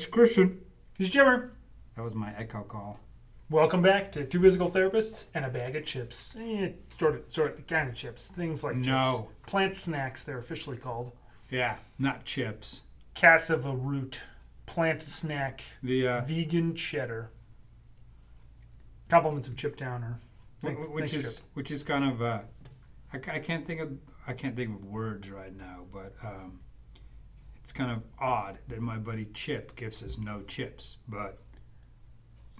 He's Christian. He's Jimmer. That was my echo call. Welcome back to Two Physical Therapists and a Bag of Chips. Eh, sort of, sort of, kind of chips. Things like No. chips. Plant snacks, they're officially called. Yeah, not chips. Cassava root. Plant snack. The uh, Vegan cheddar. Compliments of Chip Downer. wh- Thanks- which thanks, is Chip. which is kind of uh, I, ca- I can't think of I can't think of words right now, but um, it's kind of odd that my buddy Chip gives us no chips. But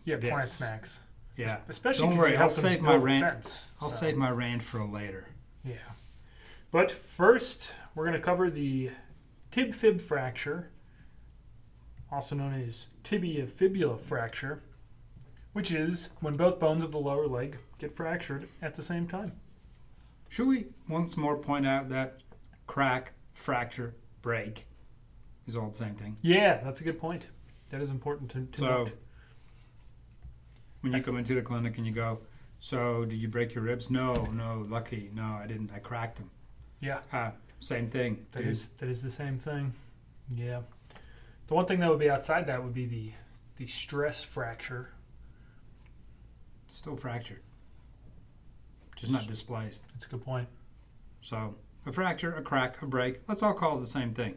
Yeah, plant snacks. yeah, Especially Don't worry, I'll save my rant. fence, I'll so, save my rant for later. Yeah. But first, we're going to cover the tib fib fracture, also known as tibia fibula fracture, which is when both bones of the lower leg get fractured at the same time. Should we once more point out that crack, fracture, break is all the same thing? Yeah, that's a good point. That is important to, to So, note. When you come into the clinic and you go, so did you break your ribs? No, no, lucky, no, I didn't. I cracked them. Yeah, Ah, same thing. that dude. is that is the same thing. Yeah. The one thing that would be outside that would be the the stress fracture. still fractured, just not displaced. That's a good point. So a fracture, a crack, a break. Let's all call it the same thing.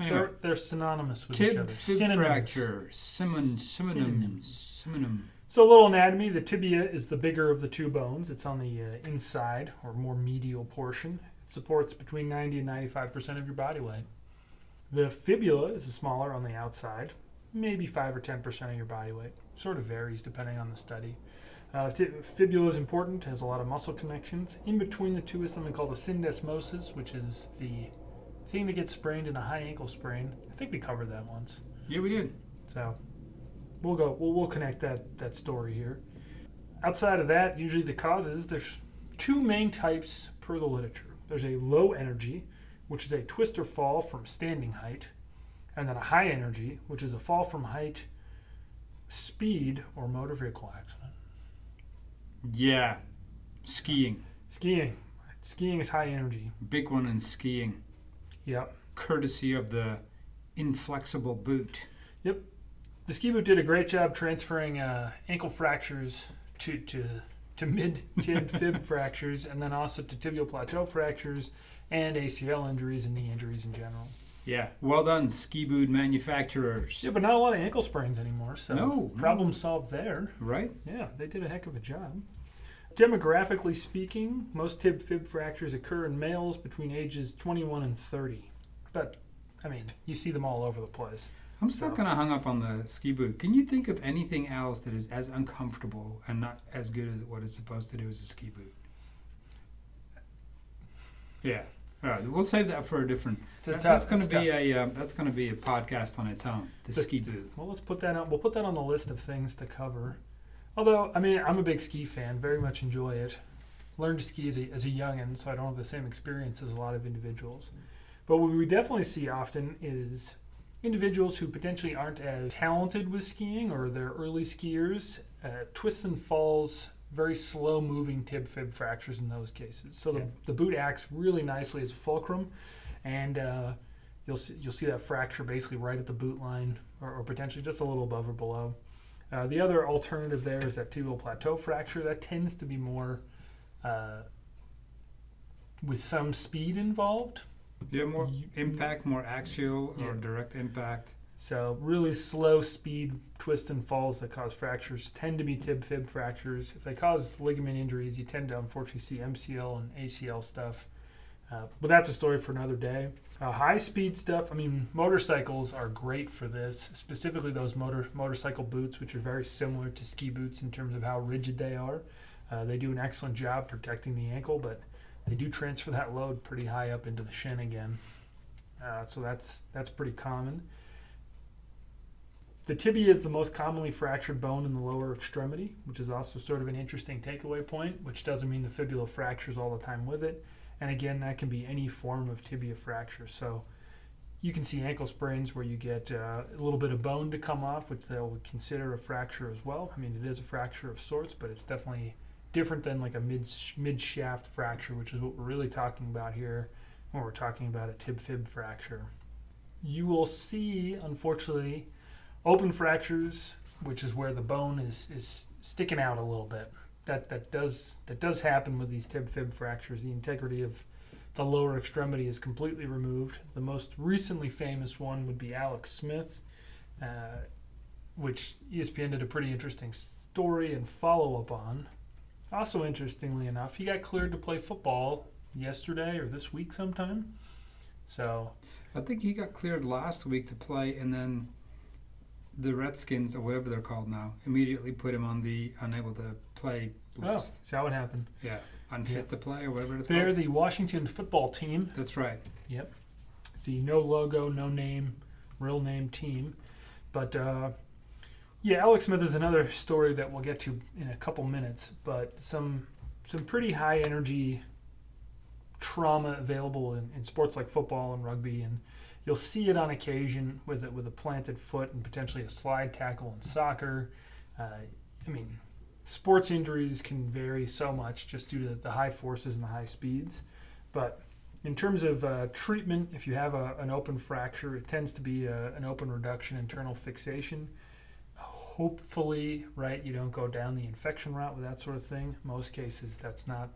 Anyway, They're they're synonymous with each other. Synonyms. fracture, simon, synonym. So a little anatomy. The tibia is the bigger of the two bones. It's on the uh, inside or more medial portion. It supports between 90 and 95 percent of your body weight. The fibula is smaller on the outside, maybe five or 10 percent of your body weight. Sort of varies depending on the study. Uh, fi- fibula is important. Has a lot of muscle connections. In between the two is something called a syndesmosis, which is the thing that gets sprained in a high ankle sprain. I think we covered that once. Yeah, we did. So we'll go. We'll, we'll connect that that story here. Outside of that, usually the causes there's two main types per the literature. There's a low energy, which is a twist or fall from standing height, and then a high energy, which is a fall from height, speed, or motor vehicle accident. Yeah, skiing. Skiing. Skiing is high energy. Big one in skiing, Yep. courtesy of the inflexible boot. Yep. The ski boot did a great job transferring uh, ankle fractures to to, to mid tib fib fractures, and then also to tibial plateau fractures and ACL injuries and knee injuries in general. Yeah, well done, ski boot manufacturers. Yeah, but not a lot of ankle sprains anymore. So No, problem no. solved there. Right? Yeah, they did a heck of a job. Demographically speaking, most tib fib fractures occur in males between ages 21 and 30. But I mean, you see them all over the place. I'm still So- kind of hung up on the ski boot. Can you think of anything else that is as uncomfortable and not as good as what it's supposed to do as a ski boot? Yeah. All right, we'll save that for a different. A that- tough- that's going to be tough. a uh, that's going to be a podcast on its own. The, The- ski boot. Well, let's put that on. We'll put that on the list of things to cover. Although, I mean, I'm a big ski fan. Very much enjoy it. Learned to ski as a, as a youngin, so I don't have the same experience as a lot of individuals. But what we definitely see often is individuals who potentially aren't as talented with skiing or they're early skiers, uh, twists and falls, very slow moving tib fib fractures in those cases. So the, Yeah. the boot acts really nicely as a fulcrum, and uh, you'll see, you'll see that fracture basically right at the boot line or, or potentially just a little above or below. Uh, the other alternative there is that tibial plateau fracture. That tends to be more uh, with some speed involved. Yeah, more You- impact, more axial or direct impact. So really slow speed twists and falls that cause fractures tend to be tib fib fractures. If they cause ligament injuries, you tend to unfortunately see MCL and ACL stuff. Uh, but that's a story for another day. Uh, high speed stuff. I mean, motorcycles are great for this. Specifically, those motor motorcycle boots, which are very similar to ski boots in terms of how rigid they are. Uh, they do an excellent job protecting the ankle, but they do transfer that load pretty high up into the shin again. Uh, so that's that's pretty common. The tibia is the most commonly fractured bone in the lower extremity, which is also sort of an interesting takeaway point, which doesn't mean the fibula fractures all the time with it. And again, that can be any form of tibia fracture. So you can see ankle sprains where you get uh, a little bit of bone to come off, which they'll consider a fracture as well. I mean, it is a fracture of sorts, but it's definitely different than like a mid mid shaft fracture, which is what we're really talking about here when we're talking about a tib fib fracture. you will see, unfortunately, open fractures, which is where the bone is, is sticking out a little bit. That that does that does happen with these tib fib fractures. The integrity of the lower extremity is completely removed. The most recently famous one would be Alex Smith, uh, which ESPN did a pretty interesting story and follow up on. Also, interestingly enough, he got cleared to play football yesterday or this week sometime. So I think he got cleared last week to play, and then the Redskins or whatever they're called now immediately put him on the unable to play Oh, list. is that what happened? Yeah, unfit Yeah. to play or whatever it's called. They're called. the Washington football team. That's right. Yep. The no logo, no name, real name team. But uh, yeah, Alex Smith is another story that we'll get to in a couple minutes. But some some pretty high energy trauma available in, in sports like football and rugby, and you'll see it on occasion with a, with a planted foot and potentially a slide tackle in soccer. Uh, I mean, sports injuries can vary so much just due to the high forces and the high speeds, but in terms of uh, treatment, if you have a, an open fracture, it tends to be a, an open reduction internal fixation. Hopefully, right, you don't go down the infection route with that sort of thing. Most cases, that's not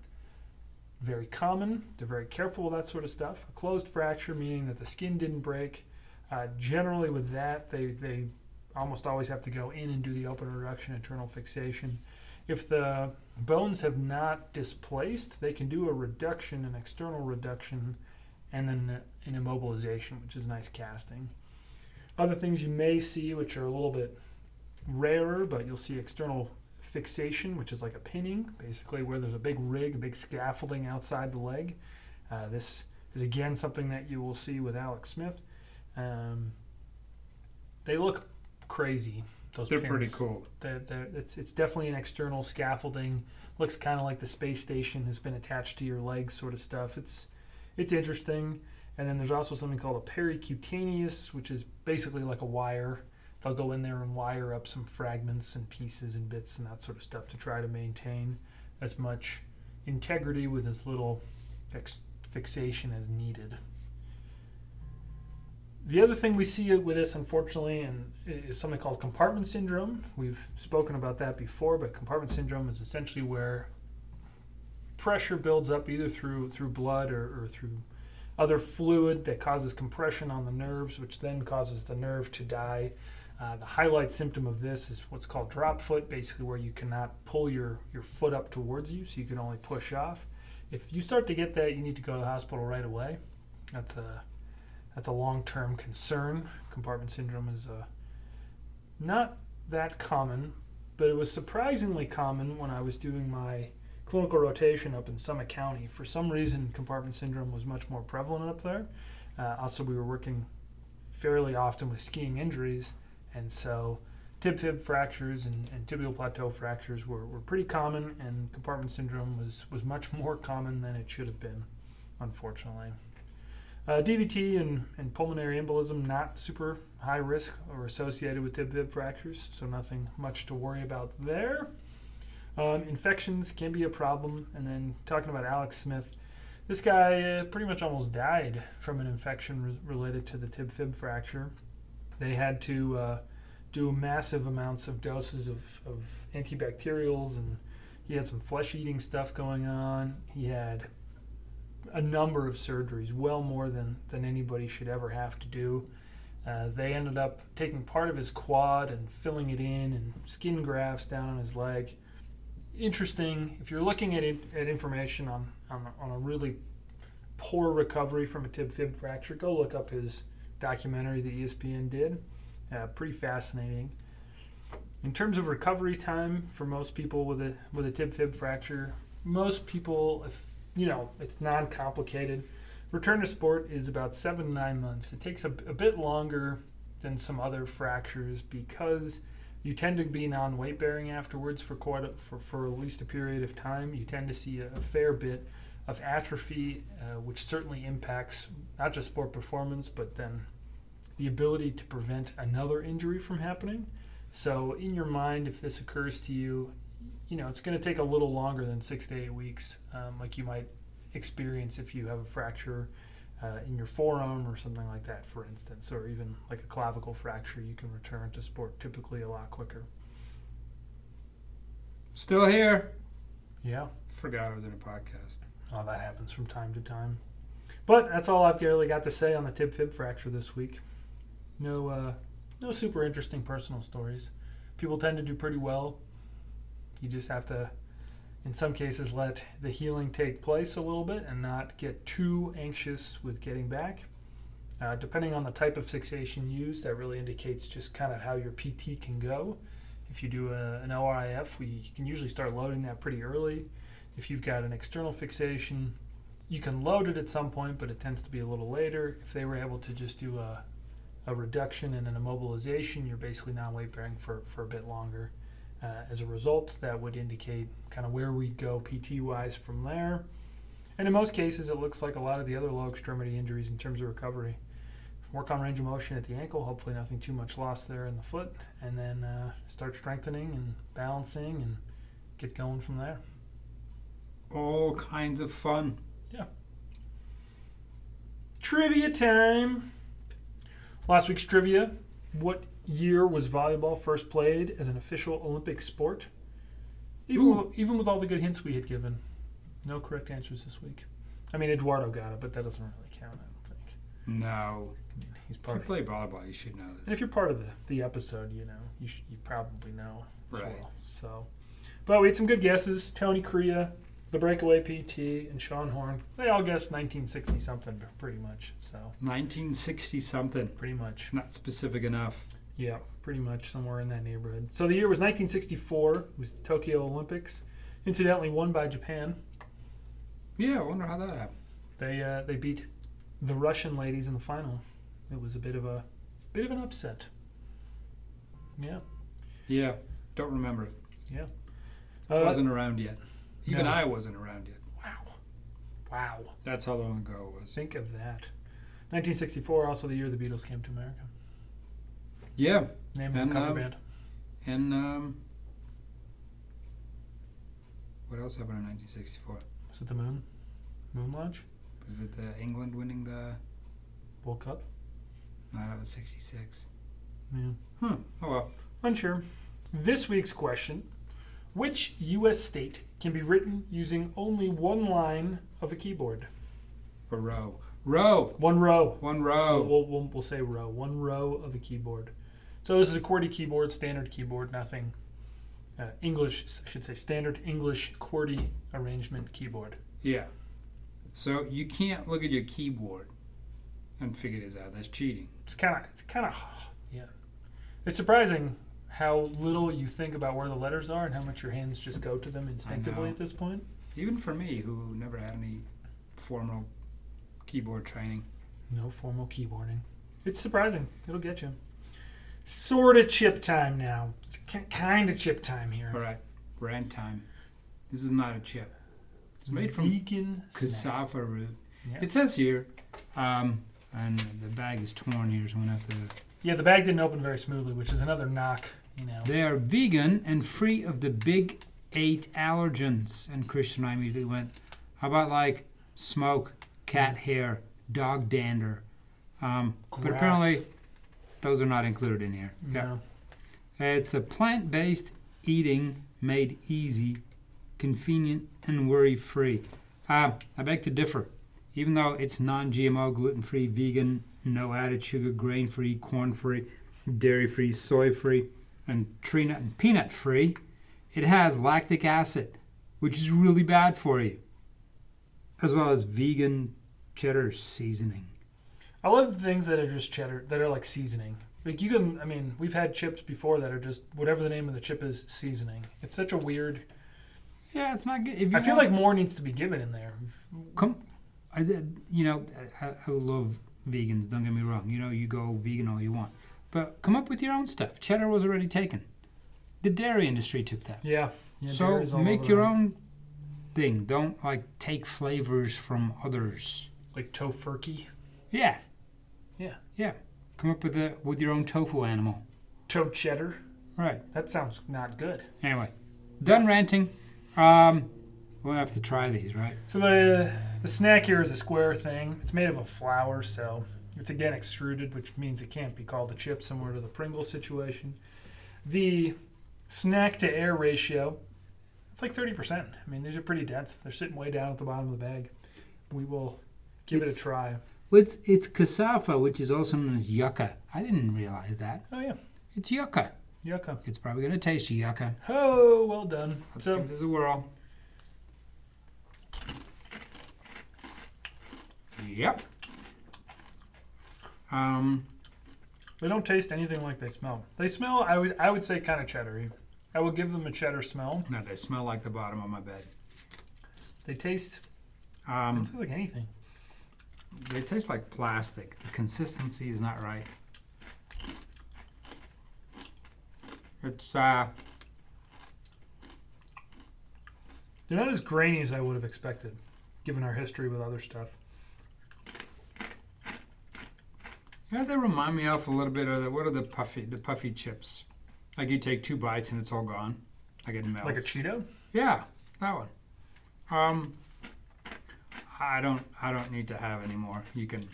very common. They're very careful with that sort of stuff. A closed fracture, meaning that the skin didn't break. Uh, generally, with that, they, they almost always have to go in and do the open reduction internal fixation. If the bones have not displaced, they can do a reduction, an external reduction, and then an immobilization, which is nice casting. Other things you may see, which are a little bit rarer, but you'll see external fixation, which is like a pinning, basically where there's a big rig, a big scaffolding outside the leg. Uh, this is again something that you will see with Alex Smith. Um, they look crazy. Those They're pretty cool. They're, they're, it's, it's definitely an external scaffolding. Looks kind of like the space station has been attached to your legs, sort of stuff. It's it's interesting. And then there's also something called a pericutaneous, which is basically like a wire. They'll go in there and wire up some fragments and pieces and bits and that sort of stuff to try to maintain as much integrity with as little fix, fixation as needed. The other thing we see with this, unfortunately, and is something called compartment syndrome. We've spoken about that before, but compartment syndrome is essentially where pressure builds up either through through blood or, or through other fluid that causes compression on the nerves, which then causes the nerve to die. Uh, the highlight symptom of this is what's called drop foot, basically where you cannot pull your, your foot up towards you, so you can only push off. If you start to get that, you need to go to the hospital right away. That's a that's a long-term concern. Compartment syndrome is uh, not that common, but it was surprisingly common when I was doing my clinical rotation up in Summit County. For some reason, compartment syndrome was much more prevalent up there. Uh, also, we were working fairly often with skiing injuries, and so tib fib fractures and, and tibial plateau fractures were, were pretty common, and compartment syndrome was, was much more common than it should have been, unfortunately. Uh, DVT and, and pulmonary embolism not super high risk or associated with tib fib fractures, so nothing much to worry about there. Um, infections can be a problem, and then talking about Alex Smith, this guy uh, pretty much almost died from an infection re- related to the tib fib fracture. They had to uh, do massive amounts of doses of, of antibacterials, and he had some flesh eating stuff going on. He had a number of surgeries, well more than, than anybody should ever have to do. Uh, they ended up taking part of his quad and filling it in and skin grafts down on his leg. Interesting. If you're looking at it, at information on, on, on a really poor recovery from a tib fib fracture, go look up his documentary that ESPN did. Uh, pretty fascinating. In terms of recovery time for most people with a with a tib fib fracture, most people, if you know, it's non-complicated. Return to sport is about seven to nine months. It takes a, a bit longer than some other fractures because you tend to be non-weight bearing afterwards for quite a, for, for at least a period of time. You tend to see a, a fair bit of atrophy, uh, which certainly impacts not just sport performance, but then the ability to prevent another injury from happening. So, in your mind, if this occurs to you, you know it's going to take a little longer than six to eight weeks, um, like you might experience if you have a fracture uh, in your forearm or something like that, for instance, or even like a clavicle fracture, you can return to sport typically a lot quicker. Still here. Yeah. Forgot I was in a podcast. Oh, that happens from time to time. But that's all I've really got to say on the tib fib fracture this week. No, uh, no super interesting personal stories. People tend to do pretty well. You just have to, in some cases, let the healing take place a little bit and not get too anxious with getting back. Uh, depending on the type of fixation used, that really indicates just kind of how your PT can go. If you do a, an ORIF, we can usually start loading that pretty early. If you've got an external fixation, you can load it at some point, but it tends to be a little later. If they were able to just do a, a reduction and an immobilization, you're basically non weight bearing for, for a bit longer. Uh, as a result, that would indicate kind of where we'd go PT wise from there. And in most cases, it looks like a lot of the other low extremity injuries in terms of recovery. Work on range of motion at the ankle, hopefully, nothing too much lost there in the foot, and then uh, start strengthening and balancing and get going from there. All kinds of fun. Yeah. Trivia time. Last week's trivia. What year was volleyball first played as an official Olympic sport? Even Ooh. with, even with all the good hints we had given, no correct answers this week. I mean, Eduardo got it, but that doesn't really count. I don't think. No. I mean, he's If part you of. play volleyball, you should know And this. if you're part of the, the episode, you know, you should, you probably know as Right. well. So, but we had some good guesses. Tony Korea, the breakaway PT, and Sean Horn. They all guessed 1960 something, pretty much. So, 1960 something. pretty much. Not specific enough. Yeah, pretty much somewhere in that neighborhood. So the year was 1964. It was the Tokyo Olympics, incidentally won by Japan. Yeah, I wonder how that happened. They uh, they beat the Russian ladies in the final. It was a bit of a bit of an upset. Yeah. Yeah, don't remember it. Yeah. Uh, wasn't around yet. Even no. I wasn't around yet. wow. Wow. That's how long ago it was. Think of that. 1964, also the year the Beatles came to America. Yeah, Name of And, the cover um, band. and um, what else happened in 1964? Was it the Moon? Moon launch? Was it uh, England winning the? World Cup? No, that was 66. Yeah. Hmm. Oh well. Unsure. This week's question Which U.S. state can be written using only one line of a keyboard? A row. Row. One row. One We'll, row. we'll, we'll, we'll say row. One row of a keyboard. So this is a QWERTY keyboard, standard keyboard, nothing. Uh, English, I should say, standard English QWERTY arrangement keyboard. Yeah. So you can't look at your keyboard and figure this out. That's cheating. It's kind of, it's kind of, yeah. It's surprising how little you think about where the letters are and how much your hands just go to them instinctively at this point. Even for me, who never had any formal keyboard training. No formal keyboarding. It's surprising. It'll get you. Sort of chip time now. It's kind of chip time here. All right. Brand time. This is not a chip. It's made from vegan snack. cassava root. Yeah. It says here, um, and the bag is torn here, so I'm gonna have to. yeah, the bag didn't open very smoothly, which is another knock. You know. They are vegan and free of the big eight allergens. And Christian and I immediately went, how about like smoke, cat hair, dog dander? Um, but apparently, those are not included in here. No. It's a plant based eating made easy, convenient, and worry free. Uh, I beg to differ. Even though it's non GMO, gluten free, vegan, no added sugar, grain free, corn free, dairy free, soy free, and tree nut and peanut free, it has lactic acid, which is really bad for you, as well as vegan cheddar seasoning. I love the things that are just cheddar, that are like seasoning. Like you can, I mean, we've had chips before that are just whatever the name of the chip is, seasoning. It's such a weird. Yeah, it's not good. If you I feel like more needs to be given in there. come I did, you know I, I love vegans don't get me wrong you know you go vegan all you want but come up with your own stuff. Cheddar was already taken. The dairy industry took that. Yeah. yeah so make your own thing. Don't like take flavors from others. Like Tofurky. yeah. Yeah. yeah. Come up with a with your own tofu animal. Toe cheddar. right. That sounds not good. anyway done ranting. Um We'll have to try these, right? So the the snack here is a square thing. It's made of a flour, so it's again extruded, which means it can't be called a chip, similar to the Pringle situation. The snack to air ratio, it's like 30%. I mean, these are pretty dense. They're sitting way down at the bottom of the bag. We will give it a try. Well, it's it's cassava, which is also known as yucca. I didn't realize that. Oh yeah, It's yucca. yucca. It's probably gonna taste yucca. Oh, well done. Let's So give this a whirl. Yep. Um, they don't taste anything like they smell. They smell, I would, I would say, kind of cheddary. I will give them a cheddar smell. no, they smell like the bottom of my bed. They taste, they Um, taste like anything. they taste like plastic. The consistency is not right. It's uh, They're not as grainy as I would have expected, given our history with other stuff. Yeah, they remind me of a little bit of the, what are the puffy the puffy chips? Like you take two bites and it's all gone. Like it melts. Like a Cheeto? Yeah, that one. Um, I don't. I don't need to have any more. You can.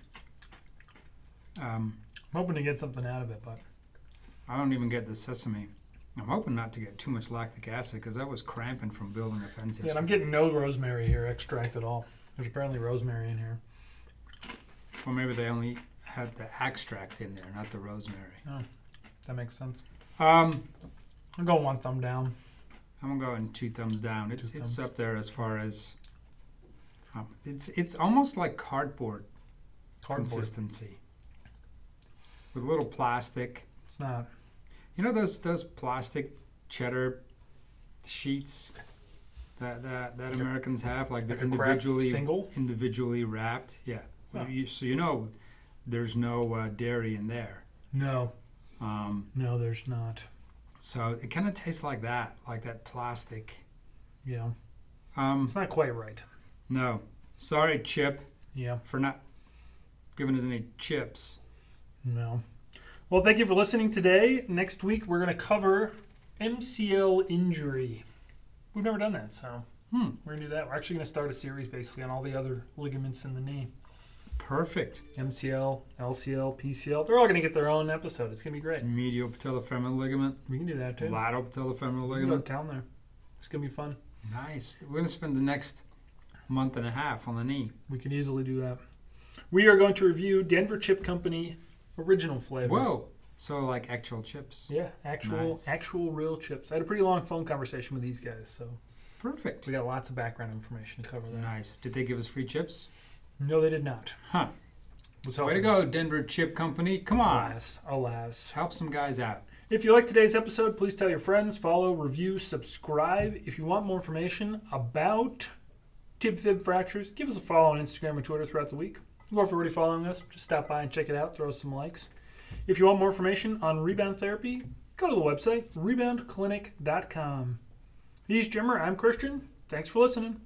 Um, I'm hoping to get something out of it, but I don't even get the sesame. I'm hoping not to get too much lactic acid because I was cramping from building a fence. yeah, and I'm getting no rosemary here, extract at all. There's apparently rosemary in here. Or maybe they only had the extract in there, not the rosemary. That makes sense. Um, I'm going one thumb down. I'm going two thumbs down. It's Two it's up there as far as. Um, it's it's almost like cardboard, Cardboard. consistency. With a little plastic. It's not. You know those those plastic cheddar sheets that that, that Like a- Americans have, like they're Like individually single. individually wrapped. Yeah. You, so you know, there's no uh, dairy in there. No, Um, no, there's not. so it kind of tastes like that, like that plastic. Yeah, Um, it's not quite right. no, sorry, Chip, Yeah, for not giving us any chips. no. Well, thank you for listening today. Next week we're going to cover MCL injury. We've never done that, so Hmm. we're going to do that. We're actually going to start a series basically on all the other ligaments in the knee. Perfect. MCL, LCL, PCL. They're all going to get their own episode. It's going to be great. Medial patellofemoral ligament, We can do that too. lateral patellofemoral We can go ligament. to town there. It's going to be fun. Nice. We're gonna spend the next month and a half on the knee. We can easily do that. We are going to review Denver Chip Company original flavor. Whoa. So like actual chips. Yeah, actual Nice. actual real chips. I had a pretty long phone conversation with these guys, so Perfect. we got lots of background information to cover there. Nice. Did they give us free chips? No, they did not. Huh. Was Way to go, Denver Chip Company. Come on. Alas, alas. Help some guys out. If you like today's episode, please tell your friends, follow, review, subscribe. If you want more information about tib fib fractures, give us a follow on Instagram and Twitter throughout the week. Or if you're already following us, just stop by and check it out, throw us some likes. If you want more information on rebound therapy, go to the website reboundclinic.com. He's Jimmer, I'm Christian. Thanks for listening.